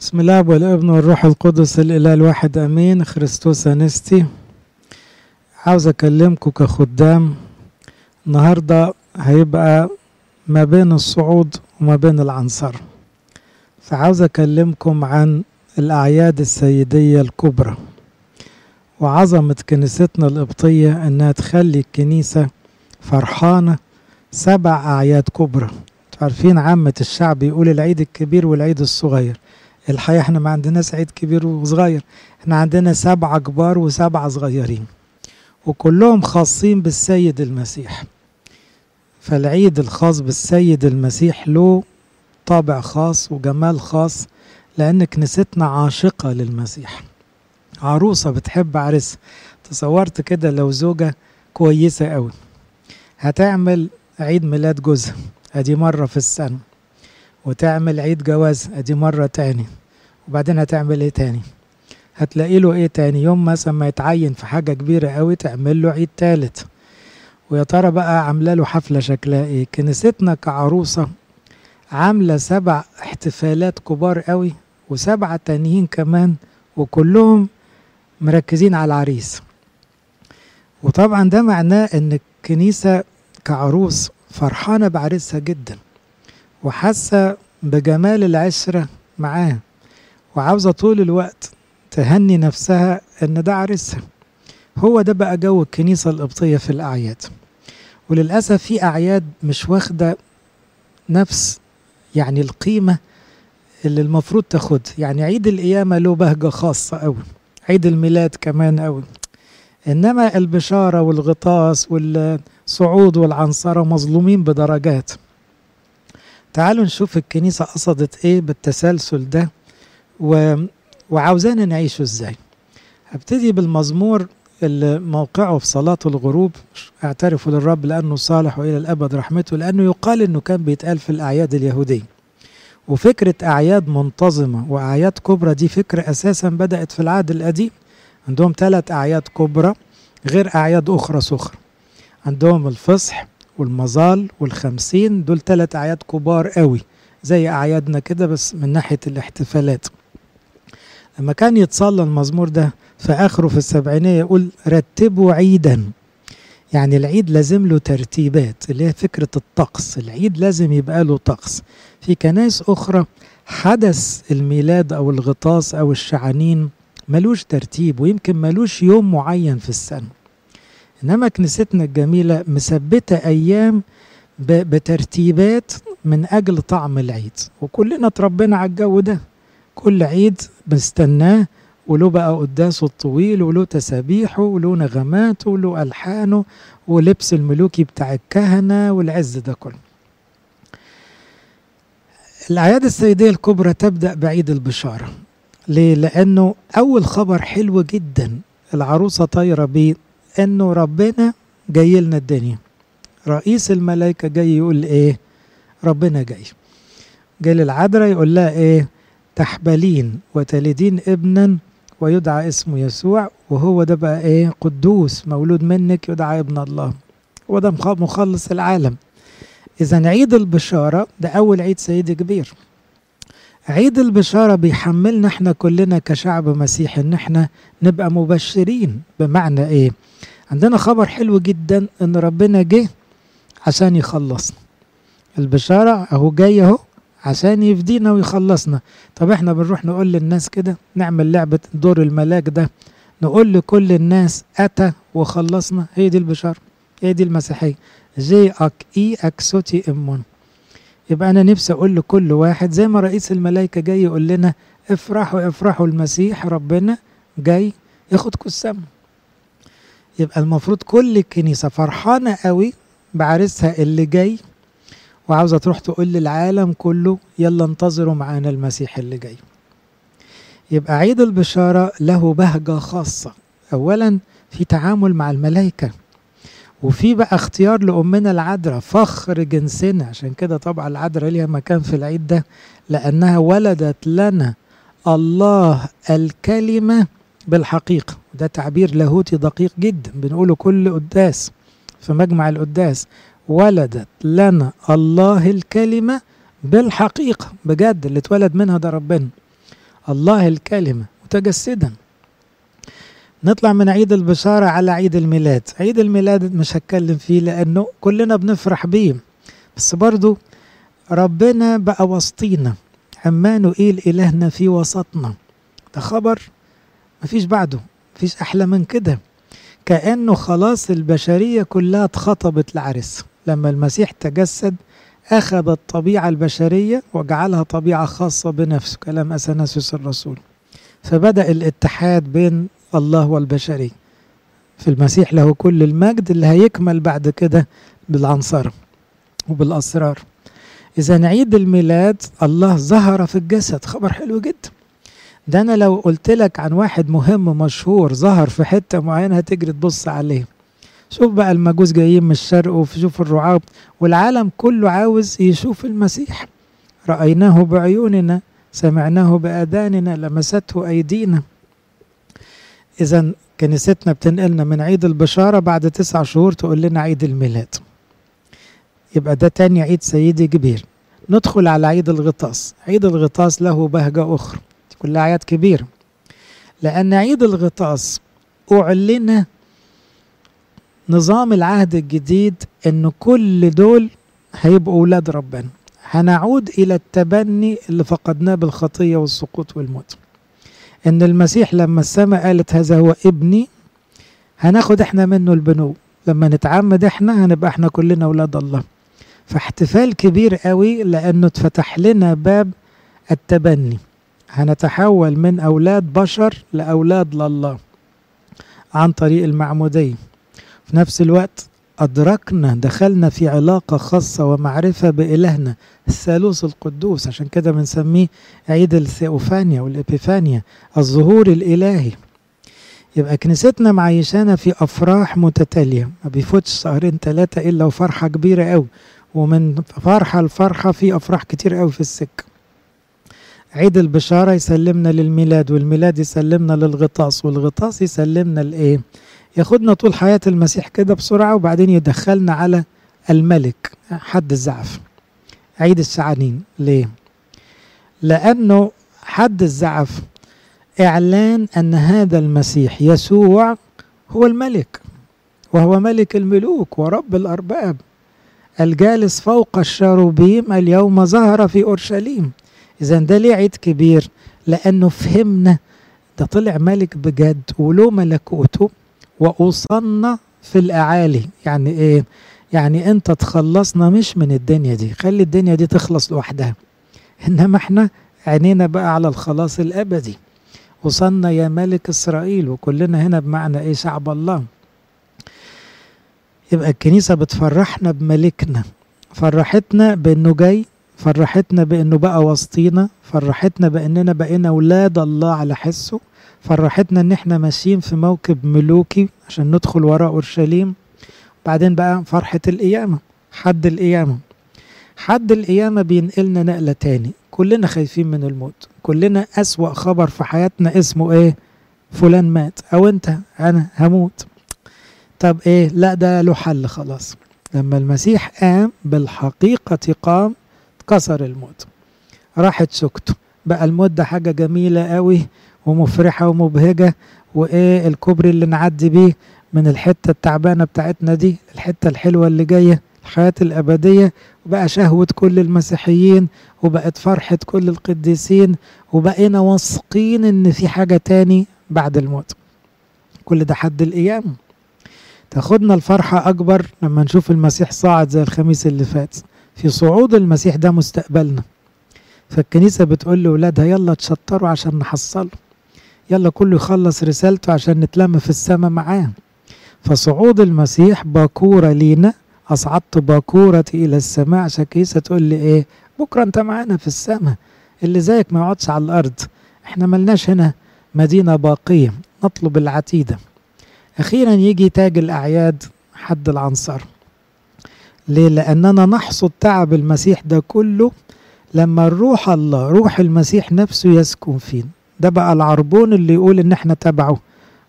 بسم الله والابن والروح القدس الإله الواحد آمين. خريستوس أنستي عاوز أكلمكم كخدام. النهارده هيبقى ما بين الصعود وما بين العنصر. فعاوز أكلمكم عن الأعياد السيدية الكبرى وعظمة كنيستنا القبطية إنها تخلي الكنيسة فرحانة. سبع أعياد كبرى. عارفين عامة الشعب يقول العيد الكبير والعيد الصغير. الحقيقة إحنا ما عندناش عيد كبير وصغير. إحنا عندنا سبعة كبار وسبعة صغيرين. وكلهم خاصين بالسيد المسيح. فالعيد الخاص بالسيد المسيح له طابع خاص وجمال خاص لأن كنيستنا عاشقة للمسيح. عروسة بتحب عرسها تصورت كده لو زوجة كويسة قوي. هتعمل عيد ميلاد جوزها. أدي مرة في السنة. وتعمل عيد جواز. أدي مرة تاني. وبعدين هتعمل إيه تاني؟ هتلاقي له إيه تاني؟ يوم مثلا ما يتعين في حاجة كبيرة قوي تعمل له عيد تالت. ويا ترى بقى عاملة له حفلة شكلها إيه؟ كنيستنا كعروسة عاملة سبع احتفالات كبار قوي وسبعة تانيين كمان وكلهم مركزين على العريس. وطبعا ده معناه إن الكنيسة كعروس فرحانة بعريسها جدا وحاسة بجمال العشرة معاه وعاوزة طول الوقت تهني نفسها إن ده عريسها. هو ده بقى جو الكنيسة القبطية في الأعياد. وللأسف في أعياد مش واخدة نفس يعني القيمة اللي المفروض تاخدها. يعني عيد القيامة له بهجة خاصة أوي عيد الميلاد كمان أوي. إنما البشارة والغطاس والصعود والعنصرة مظلومين بدرجات. تعالوا نشوف الكنيسة قصدت إيه بالتسلسل ده و... وعاوزانا نعيشه إزاي. هبتدي بالمزمور اللي موقعه في صلاة الغروب. اعترفوا للرب لأنه صالح وإلى الأبد رحمته لأنه يقال أنه كان بيتقال في الأعياد اليهودية. وفكرة أعياد منتظمة وأعياد كبرى دي فكرة أساسا بدأت في العهد القديم. عندهم ثلاث أعياد كبرى غير أعياد أخرى سخرى عندهم الفصح والمظال والخمسين دول ثلاث أعياد كبار قوي زي أعيادنا كده بس من ناحية الاحتفالات. لما كان يتصلى المزمور ده في آخره في السبعينية يقول رتبوا عيدا. يعني العيد لازم له ترتيبات اللي هي فكرة الطقس. العيد لازم يبقى له طقس. في كنائس أخرى حدث الميلاد أو الغطاس أو الشعانين ملوش ترتيب ويمكن ملوش يوم معين في السنة. إنما كنيستنا الجميلة مثبتة أيام بترتيبات من أجل طعم العيد. وكلنا اتربينا على الجو ده. كل عيد بنستناه وله بقى قداسه الطويل وله تسابيحه وله نغماته وله ألحانه ولبس الملوكي بتاع الكهنة والعز ده كله. الأعياد السيدية الكبرى تبدأ بعيد البشارة. ليه؟ لأنه أول خبر حلو جدا العروسة طايرة بيه إنه ربنا جاي لنا الدنيا. رئيس الملائكة جاي يقول إيه؟ ربنا جاي. جاي للعذراء يقول لها إيه؟ تحبلين وتلدين ابنا ويدعى اسمه يسوع وهو ده بقى إيه؟ قدوس مولود منك يدعى ابن الله. هو ده مخلص العالم. اذا عيد البشارة ده أول عيد سيدي كبير. عيد البشارة بيحملنا إحنا كلنا كشعب مسيحي ان إحنا نبقى مبشرين. بمعنى إيه؟ عندنا خبر حلو جدا ان ربنا جه عشان يخلصنا. البشارة اهو جاي اهو عشان يفدينا ويخلصنا. طب إحنا بنروح نقول للناس كده؟ نعمل لعبة دور الملاك ده. نقول لكل الناس أتى وخلصنا. هي دي البشارة. هي دي المسيحية. جي أك إي أكسوتي إمون. يبقى أنا نفسي أقول لكل واحد زي ما رئيس الملائكة جاي يقول لنا افرحوا افرحوا المسيح ربنا جاي ياخدكم السما يبقى المفروض كل الكنيسة فرحانة قوي بعرسها اللي جاي وعاوزة تروح تقول للعالم كله يلا انتظروا معانا المسيح اللي جاي. يبقى عيد البشارة له بهجة خاصة. أولا في تعامل مع الملائكة. وفي بقى اختيار لأمنا العذراء فخر جنسنا. عشان كده طبعا العذراء ليها مكان في العيد ده لأنها ولدت لنا الله الكلمة بالحقيقة. ده تعبير لاهوتي دقيق جدا بنقوله كل قداس في مجمع القداس. ولدت لنا الله الكلمة بالحقيقة. بجد اللي اتولد منها ده ربنا. الله الكلمة متجسدا. نطلع من عيد البشارة على عيد الميلاد. عيد الميلاد مش هتكلم فيه لأنه كلنا بنفرح بيه. بس برضو ربنا بقى وسطينا. عمانوئيل إلهنا في وسطنا. ده خبر مفيش بعده مفيش أحلى من كده. كأنه خلاص البشرية كلها اتخطبت العرس. لما المسيح تجسد أخذ الطبيعة البشرية وجعلها طبيعة خاصة بنفسه. كلام أثناسيوس الرسول. فبدأ الاتحاد بين الله والبشرية في المسيح له كل المجد اللي هيكمل بعد كده بالعنصرة وبالأسرار. إذا عيد الميلاد الله ظهر في الجسد خبر حلو جدا. ده أنا لو قلت لك عن واحد مهم مشهور ظهر في حتة معينة هتجري تبص عليه. شوف بقى المجوس جايين من الشرق وشوف الرعاة والعالم كله عاوز يشوف المسيح. رأيناه بعيوننا سمعناه بآذاننا لمسته أيدينا. إذا كنيستنا بتنقلنا من عيد البشارة بعد تسع شهور تقول لنا عيد الميلاد. يبقى ده تاني عيد سيدي كبير. ندخل على عيد الغطاس. عيد الغطاس له بهجة أخرى. كلها أعياد كبيرة لأن عيد الغطاس أعلن نظام العهد الجديد أن كل دول هيبقوا أولاد ربنا. هنعود إلى التبني اللي فقدناه بالخطية والسقوط والموت. إن المسيح لما السماء قالت هذا هو ابني هناخد إحنا منه البنو. لما نتعمد إحنا هنبقى إحنا كلنا أولاد الله. فاحتفال كبير قوي لأنه اتفتح لنا باب التبني. هنتحول من أولاد بشر لأولاد لله عن طريق المعموديه في نفس الوقت أدركنا دخلنا في علاقة خاصة ومعرفة بإلهنا الثالوث القدوس عشان كده بنسميه عيد الثيوفانيا والإبيفانيا الظهور الإلهي. يبقى كنيستنا معيشانا في أفراح متتالية ما بيفوتش شهرين ثلاثة إلا وفرحة كبيرة أوي ومن فرحة لفرحة في أفراح كتير أوي في السكة. عيد البشارة يسلمنا للميلاد والميلاد يسلمنا للغطاس والغطاس يسلمنا لإيه؟ ياخدنا طول حياة المسيح كده بسرعة وبعدين يدخلنا على الملك حد الزعف. عيد الشعانين ليه؟ لأنه حد الزعف إعلان أن هذا المسيح يسوع هو الملك وهو ملك الملوك ورب الأرباب الجالس فوق الشاروبيم اليوم ظهر في أورشليم. إذا ده ليه عيد كبير؟ لأنه فهمنا ده طلع ملك بجد وله ملكوته وأوصلنا في الأعالي. يعني إيه؟ يعني أنت تخلصنا مش من الدنيا دي. خلي الدنيا دي تخلص لوحدها. إنما إحنا عينينا بقى على الخلاص الأبدي. وصلنا يا ملك إسرائيل وكلنا هنا بمعنى إيه؟ شعب الله. يبقى الكنيسة بتفرحنا بملكنا. فرحتنا بأنه جاي فرحتنا بأنه بقى وسطينا فرحتنا بأننا بقينا أولاد الله على حسه. فرحتنا إن إحنا ماشيين في موكب ملوكي عشان ندخل وراء أورشليم. بعدين بقى فرحة القيامة حد القيامة. حد القيامة بينقلنا نقلة تاني. كلنا خايفين من الموت. كلنا أسوأ خبر في حياتنا اسمه إيه؟ فلان مات. أو أنت أنا هموت. طب إيه؟ لا ده له حل خلاص. لما المسيح قام بالحقيقة قام كسر الموت. راحت سكته. بقى الموت ده حاجة جميلة قوي. ومفرحة ومبهجة وإيه الكوبري اللي نعدي بيه من الحتة التعبانة بتاعتنا دي الحتة الحلوة اللي جاية الحياة الأبدية وبقى شهوة كل المسيحيين وبقت فرحة كل القديسين وبقينا واثقين إن في حاجة تاني بعد الموت. كل ده حد القيامة. تاخدنا الفرحة أكبر لما نشوف المسيح صاعد زي الخميس اللي فات. في صعود المسيح ده مستقبلنا. فالكنيسة بتقول لأولادها يلا تشطروا عشان نحصله. يلا كله يخلص رسالته عشان نتلم في السماء معاه. فصعود المسيح باكورة لينا أصعدت باكورتي إلى السماء. عشان الكنيسة تقول لي إيه؟ بكرة أنت معانا في السماء. اللي زيك ما يقعدش على الأرض. إحنا ملناش هنا مدينة باقية. نطلب العتيدة. أخيرا يجي تاج الأعياد حد العنصر. ليه؟ لأننا نحصد تعب المسيح ده كله لما الروح الله روح المسيح نفسه يسكن فينا. ده بقى العربون اللي يقول إن إحنا تبعه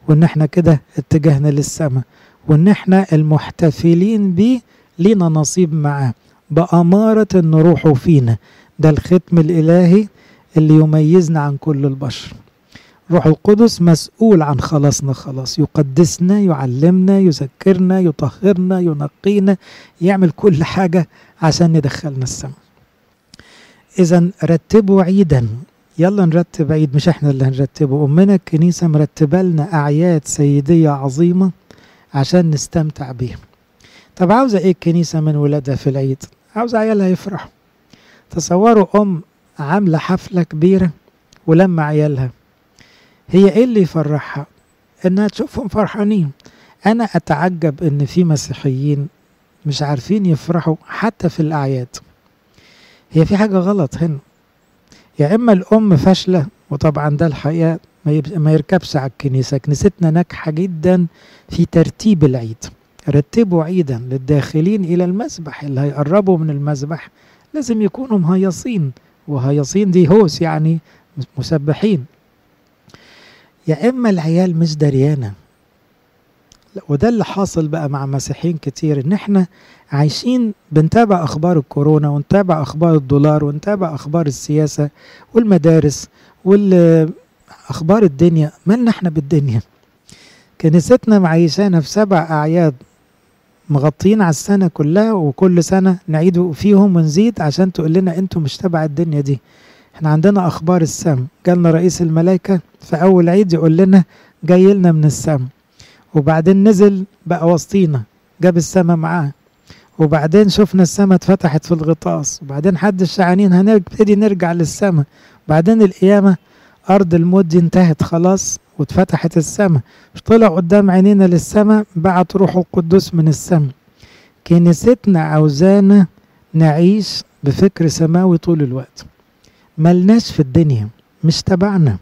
وإن إحنا كده اتجهنا للسماء وإن إحنا المحتفلين بيه لينا نصيب معاه. بأمارة إن روحه فينا. ده الختم الإلهي اللي يميزنا عن كل البشر. روح القدس مسؤول عن خلاصنا خلاص. يقدسنا يعلمنا يذكرنا يطهرنا ينقينا يعمل كل حاجة عشان ندخلنا السماء. إذا رتبوا عيدا. يلا نرتب عيد مش إحنا اللي هنرتبه. أمنا الكنيسة مرتبة لنا أعياد سيدية عظيمة عشان نستمتع بيها. طب عاوزة إيه الكنيسة من ولادها في العيد؟ عاوزة عيالها يفرحوا. تصوروا أم عاملة حفلة كبيرة ولما عيالها. هي إيه اللي يفرحها؟ إنها تشوفهم فرحانين. أنا أتعجب إن في مسيحيين مش عارفين يفرحوا حتى في الأعياد. هي في حاجة غلط هنا. يا إما الأم فاشلة وطبعا ده الحقيقة ما يركبش على الكنيسة. كنيستنا ناجحة جدا في ترتيب العيد. رتبوا عيدا للداخلين إلى المسبح. اللي هيقربوا من المسبح لازم يكونوا مهيصين. وهيصين دي هوس يعني مسبحين. يا إما العيال مش دريانة. وده اللي حاصل بقى مع مسيحيين كتير إن إحنا عايشين بنتابع أخبار الكورونا ونتابع أخبار الدولار ونتابع أخبار السياسة والمدارس والاخبار الدنيا. مالنا إحنا بالدنيا؟ كنيستنا معيشانا في سبع أعياد مغطيين على السنة كلها وكل سنة نعيد فيهم ونزيد عشان تقول لنا أنتوا مش تبع الدنيا دي. إحنا عندنا أخبار السم. جالنا رئيس الملائكة في أول عيد يقول لنا جاي لنا من السم. وبعدين نزل بقى وسطينا جاب السما معاه. وبعدين شفنا السما اتفتحت في الغطاس. وبعدين حد الشعانين هنبتدي نرجع للسما. بعدين القيامة أرض الموت دي انتهت خلاص واتفتحت السما. مش طلع قدام عينينا للسما بعت روح القدس من السما. كنيستنا عاوزانا نعيش بفكر سماوي طول الوقت. ملناش في الدنيا مش تبعنا.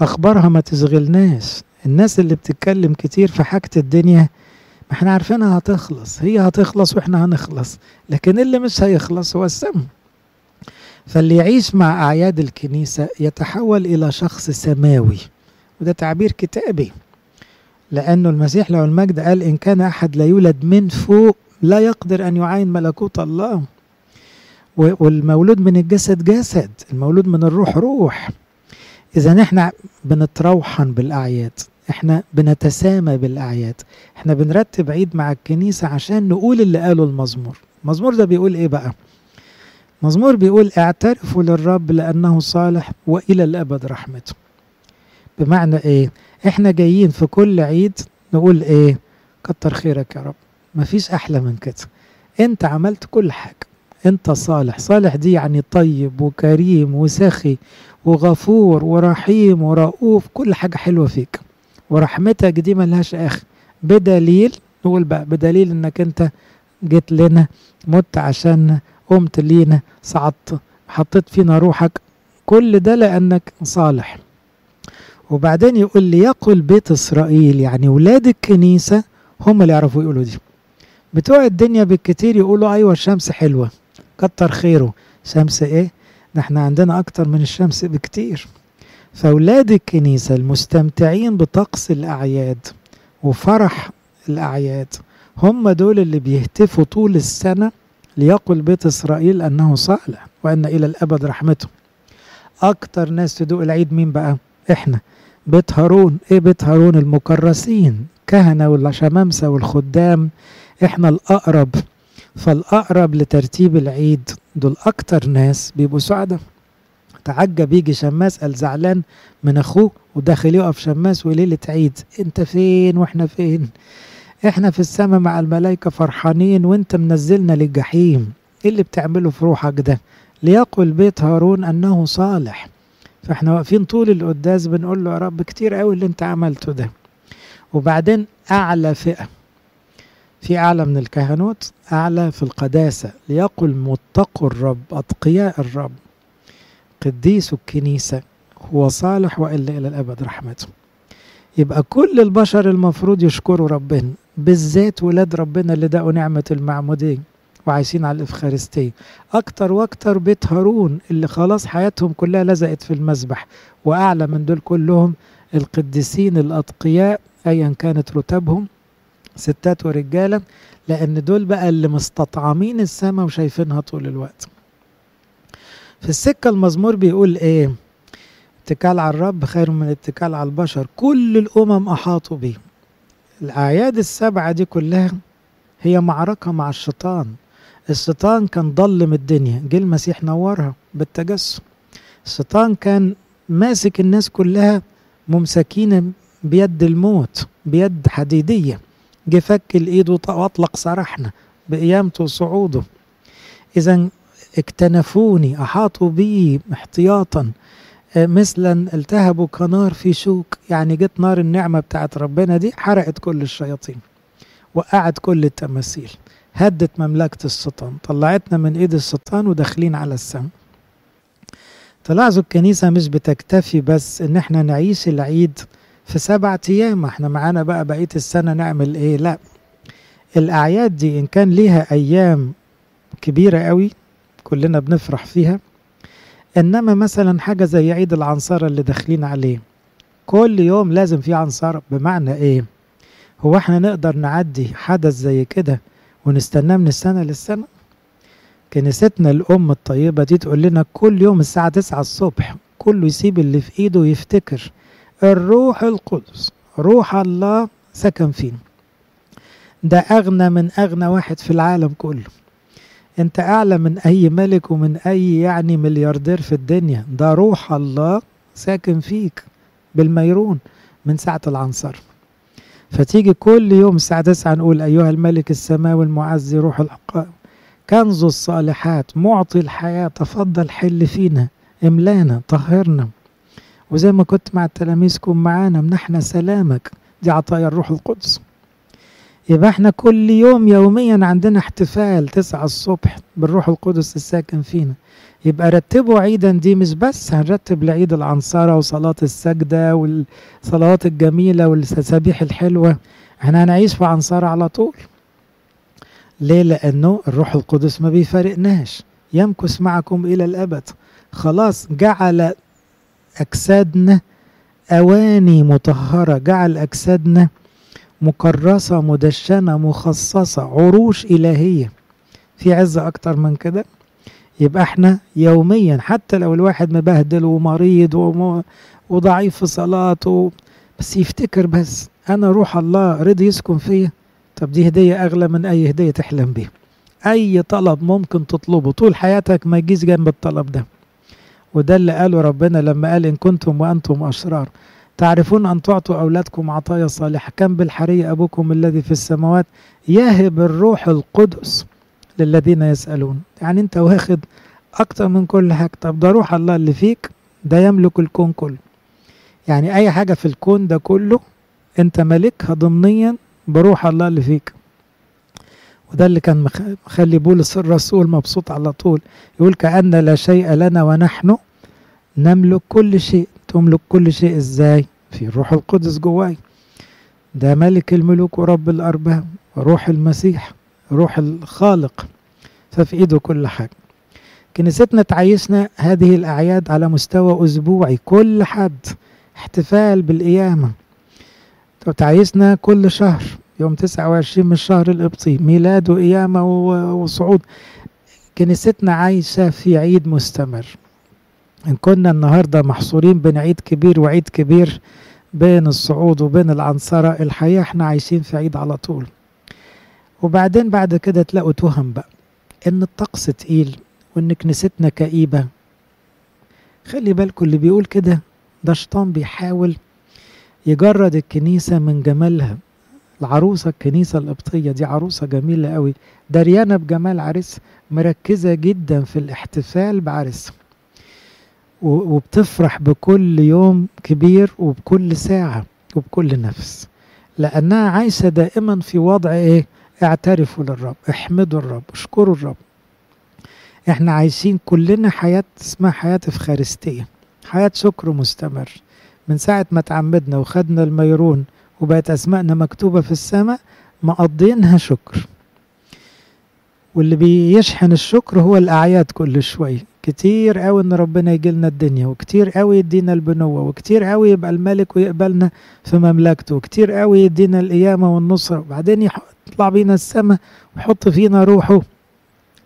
أخبارها ما تشغلناش. الناس اللي بتتكلم كتير في حاجة الدنيا ما إحنا عارفينها هتخلص هي هتخلص وإحنا هنخلص لكن اللي مش هيخلص هو السم. فاللي يعيش مع أعياد الكنيسة يتحول إلى شخص سماوي وده تعبير كتابي. لأنه المسيح له المجد قال إن كان أحد لا يولد من فوق لا يقدر أن يعاين ملكوت الله. والمولود من الجسد جسد المولود من الروح روح. إذا إحنا بنتروحن بالأعياد. إحنا بنتسامى بالأعياد. إحنا بنرتب عيد مع الكنيسة عشان نقول اللي قاله المزمور. المزمور ده بيقول إيه بقى؟ مزمور بيقول اعترفوا للرب لأنه صالح وإلى الأبد رحمته. بمعنى إيه؟ إحنا جايين في كل عيد نقول إيه؟ كتر خيرك يا رب. مفيش أحلى من كده. أنت عملت كل حاجة. أنت صالح. صالح دي يعني طيب وكريم وسخي وغفور ورحيم ورؤوف كل حاجة حلوة فيك. ورحمتك دي ملهاش اخر بدليل نقول بقى بدليل إنك أنت جيت لنا مت عشان قمت لينا صعدت حطيت فينا روحك. كل ده لأنك صالح. وبعدين يقول لي يقول بيت إسرائيل يعني ولاد الكنيسة هم اللي يعرفوا يقولوا دي. بتوع الدنيا بالكتير يقولوا أيوه الشمس حلوة كتر خيره. شمس إيه؟ ده إحنا عندنا أكتر من الشمس بكتير. فأولاد الكنيسة المستمتعين بطقس الأعياد وفرح الأعياد هم دول اللي بيهتفوا طول السنة ليقل بيت إسرائيل أنه صالح وأن إلى الأبد رحمته. أكتر ناس تدوق العيد مين بقى؟ إحنا. بيت هارون. إيه بيت هارون؟ المكرسين كهنة والشمامسة والخدام. إحنا الأقرب. فالأقرب لترتيب العيد. دول أكتر ناس بيبقوا سعداء. تعجب يجي شماس قال زعلان من اخوه وداخل يقف شماس وليلة عيد. أنت فين وإحنا فين؟ إحنا في السماء مع الملائكة فرحانين وإنت منزلنا للجحيم. إيه اللي بتعمله في روحك ده؟ ليقل بيت هارون أنه صالح. فإحنا واقفين طول القداس بنقول له يا رب كتير قوي اللي أنت عملته ده. وبعدين أعلى فئة. في أعلى من الكهنوت أعلى في القداسة. ليقل متقوا الرب أتقياء الرب. قديس الكنيسه هو صالح وإلا إلى الأبد رحمته. يبقى كل البشر المفروض يشكروا ربنا بالذات ولاد ربنا اللي دقوا نعمة المعموديه وعايشين على الإفخارستية. أكتر وأكتر بيت هارون اللي خلاص حياتهم كلها لزقت في المسبح وأعلى من دول كلهم القديسين الأتقياء أيا كانت رتبهم ستات ورجالة لأن دول بقى اللي مستطعمين السماء وشايفينها طول الوقت. في السكة المزمور بيقول إيه؟ اتكال على الرب خير من الاتكال على البشر. كل الأمم أحاطوا به الأعياد السبعة دي كلها هي معركة مع الشيطان. الشيطان كان ضلم الدنيا. جه المسيح نورها بالتجسم. الشيطان كان ماسك الناس كلها ممسكين بيد الموت بيد حديدية. جه فك الإيد وأطلق سرحنا بقيامته وصعوده. إذا اكتنفوني أحاطوا بي احتياطا. مثلا التهبوا كنار في شوك يعني جت نار النعمة بتاعت ربنا دي حرقت كل الشياطين وقعت كل التماثيل هدت مملكة الشيطان طلعتنا من إيد الشيطان وداخلين على السماء تلاحظوا الكنيسة مش بتكتفي بس إن إحنا نعيش العيد في سبعة أيام إحنا معانا بقى بقية السنة نعمل إيه؟ لا. الأعياد دي إن كان ليها أيام كبيرة قوي كلنا بنفرح فيها. إنما مثلا حاجة زي عيد العنصرة اللي داخلين عليه كل يوم لازم في عنصرة بمعنى إيه؟ هو إحنا نقدر نعدي حدث زي كده ونستناه من السنة للسنة؟ كنيستنا الأم الطيبة دي تقول لنا كل يوم الساعة تسعة الصبح كله يسيب اللي في إيده ويفتكر الروح القدس روح الله سكن فينا. ده أغنى من أغنى واحد في العالم كله. أنت أعلى من أي ملك ومن أي يعني ملياردير في الدنيا. ده روح الله ساكن فيك بالميرون من ساعة العنصر. فتيجي كل يوم الساعة 9 نقول أيها الملك السماوي المعزي روح الحق كنز الصالحات معطي الحياة تفضل حل فينا املانا طهرنا. وزي ما كنت مع التلاميذ كن معانا منحنا سلامك. دي عطايا الروح القدس. يبقى إحنا كل يوم يوميا عندنا احتفال تسعة الصبح بالروح القدس الساكن فينا. يبقى رتبوا عيدا دي مش بس هنرتب لعيد العنصرة وصلاة السجدة والصلوات الجميلة والتسابيح الحلوة إحنا هنعيش في عنصرة على طول. ليه؟ لأنه الروح القدس ما بيفارقناش. يمكث معكم إلى الأبد. خلاص جعل أجسادنا أواني مطهرة. جعل أجسادنا مكرسة مدشنة مخصصة عروش إلهية. في عزة أكتر من كده؟ يبقى إحنا يوميا حتى لو الواحد مبهدل ومريض وم... وضعيف في صلاته بس يفتكر بس أنا روح الله رضي يسكن فيا. طب دي هدية أغلى من أي هدية تحلم بيها. أي طلب ممكن تطلبه طول حياتك ما يجيش جنب الطلب ده. وده اللي قاله ربنا لما قال إن كنتم وأنتم أشرار. تعرفون أن تعطوا أولادكم عطايا صالحة. كم بالحري أبوكم الذي في السماوات يهب الروح القدس للذين يسألون. يعني أنت واخد أكتر من كل حاجة. طب ده روح الله اللي فيك ده يملك الكون كله. يعني أي حاجة في الكون ده كله أنت مالكها ضمنيا بروح الله اللي فيك. وده اللي كان مخلي بولس الرسول مبسوط على طول. يقول كأن لا شيء لنا ونحن نملك كل شيء. تملك كل شيء إزاي؟ في الروح القدس جواي. ده ملك الملوك ورب الأرباب روح المسيح روح الخالق. ففي إيده كل حاجة. كنيستنا تعيشنا هذه الأعياد على مستوى أسبوعي كل حد احتفال بالقيامة. تعيشنا كل شهر يوم 29 من الشهر القبطي ميلاد وقيامة وصعود. كنيستنا عايشة في عيد مستمر. إن كنا النهاردة محصورين بين عيد كبير وعيد كبير بين الصعود وبين العنصرة الحقيقة إحنا عايشين في عيد على طول. وبعدين بعد كده تلاقوا تهم بقى إن الطقس تقيل وإن كنيستنا كئيبة. خلي بالكم اللي بيقول كده ده شيطان بيحاول يجرد الكنيسة من جمالها. العروسة الكنيسة القبطية دي عروسة جميلة قوي. دريانة بجمال عريس مركزة جدا في الاحتفال بعريسها وبتفرح بكل يوم كبير وبكل ساعة وبكل نفس. لأنها عايشة دائما في وضع إيه؟ اعترفوا للرب احمدوا الرب اشكروا الرب. إحنا عايشين كلنا حياة اسمها حياة إفخارستية حياة شكر مستمر. من ساعة ما تعمدنا وخدنا الميرون وبقت أسمائنا مكتوبة في السماء مقضينها شكر. واللي بيشحن الشكر هو الأعياد كل شوية كتير قوي إن ربنا يجي لنا الدنيا وكتير قوي يدينا البنوة وكتير قوي يبقى الملك ويقبلنا في مملكته وكتير قوي يدينا القيامة والنصرة. وبعدين يطلع بينا السماء ويحط فينا روحه.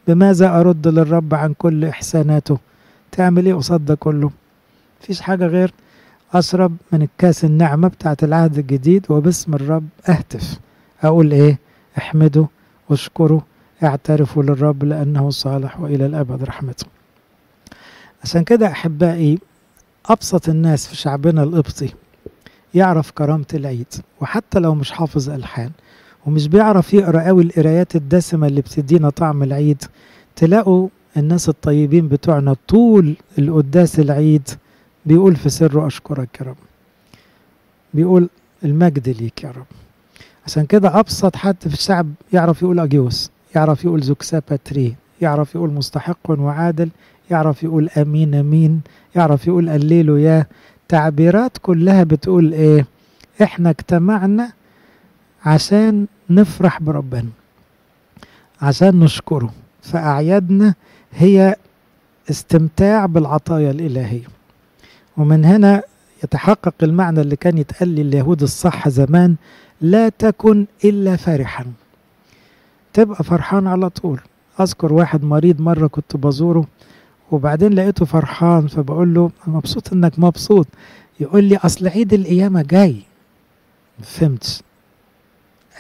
بماذا أرد للرب عن كل إحساناته؟ تعمل إيه قصاد ده كله؟ مفيش حاجة غير أشرب من الكاس النعمة بتاعت العهد الجديد وباسم الرب أهتف. أقول إيه؟ احمده واشكره اعترفوا للرب لأنه صالح وإلى الأبد رحمته. عشان كده أحبائي أبسط الناس في شعبنا القبطي يعرف كرامة العيد وحتى لو مش حافظ ألحان ومش بيعرف يقرأ قوي القرايات الدسمة اللي بتدينا طعم العيد تلاقوا الناس الطيبين بتوعنا طول القداس العيد بيقول في سره أشكرك يا رب. بيقول المجد ليك يا رب. عشان كده أبسط حد في الشعب يعرف يقول أجيوس يعرف يقول زوكسا باتري يعرف يقول مستحق وعادل يعرف يقول أمين أمين. يعرف يقول الليل يا. تعبيرات كلها بتقول إيه؟ إحنا اجتمعنا عشان نفرح بربنا عشان نشكره. فأعيادنا هي استمتاع بالعطايا الإلهية. ومن هنا يتحقق المعنى اللي كان يتقال لليهود الصح زمان لا تكن إلا فرحا. تبقى فرحان على طول. أذكر واحد مريض مرة كنت بزوره وبعدين لقيته فرحان فبقول له مبسوط إنك مبسوط. يقول لي أصل عيد القيامة جاي. فهمتش.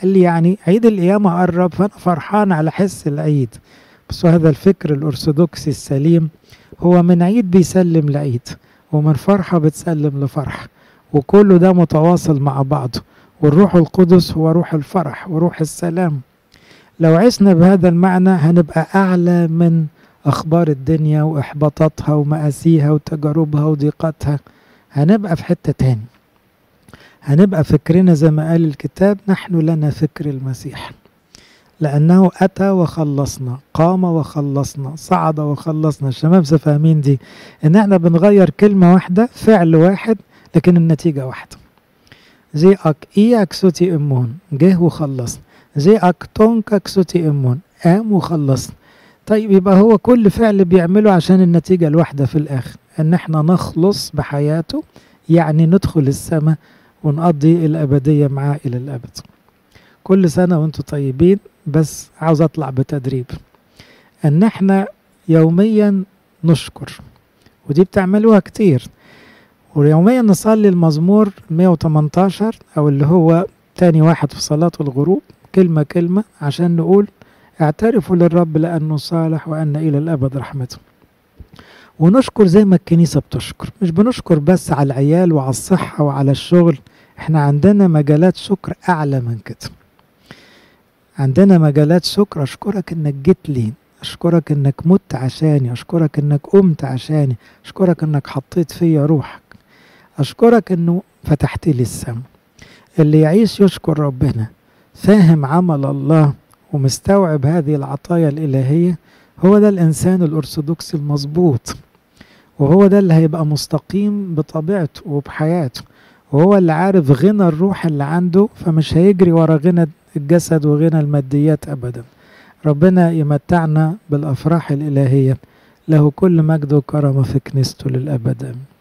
قال لي يعني عيد القيامة قرب فأنا فرحان على حس العيد. بس هذا الفكر الأرثوذكسي السليم هو من عيد بيسلم لعيد ومن فرحة بتسلم لفرح وكله ده متواصل مع بعضه. والروح القدس هو روح الفرح وروح السلام. لو عشنا بهذا المعنى هنبقى أعلى من أخبار الدنيا وإحباطاتها ومآسيها وتجاربها وضيقاتها. هنبقى في حتة تاني. هنبقى فكرنا زي ما قال الكتاب نحن لنا فكر المسيح. لأنه أتى وخلصنا قام وخلصنا صعد وخلصنا. الشباب فاهمين دي؟ إن إحنا بنغير كلمة واحدة فعل واحد لكن النتيجة واحدة. زي أك إياك سوتي إمون جه وخلصنا زي أكتونك سوتي إمون قام وخلصنا طيب يبقى هو كل فعل بيعمله عشان النتيجة الواحدة في الآخر إن إحنا نخلص بحياته يعني ندخل السماء ونقضي الأبدية معاه إلى الأبد. كل سنة وأنتم طيبين بس عاوز أطلع بتدريب. إن إحنا يوميا نشكر ودي بتعملوها كتير. ويوميا نصلي المزمور 118 أو اللي هو تاني واحد في صلاة الغروب كلمة كلمة عشان نقول اعترفوا للرب لأنه صالح وأن إلى الأبد رحمته ونشكر زي ما الكنيسة بتشكر. مش بنشكر بس على العيال وعلى الصحة وعلى الشغل. إحنا عندنا مجالات شكر أعلى من كده. عندنا مجالات شكر. أشكرك إنك جيت لي. أشكرك إنك مت عشاني. أشكرك إنك قمت عشاني. أشكرك إنك حطيت فيا روحك. أشكرك إنه فتحت لي السماء. اللي يعيش يشكر ربنا. فاهم عمل الله. ومستوعب هذه العطايا الإلهية هو ده الإنسان الأرثوذكسي المظبوط. وهو ده اللي هيبقى مستقيم بطبيعته وبحياته. وهو اللي عارف غنى الروح اللي عنده فمش هيجري ورا غنى الجسد وغنى الماديات أبدا. ربنا يمتعنا بالأفراح الإلهية. له كل مجد وكرم في كنيسته للأبد. آمين.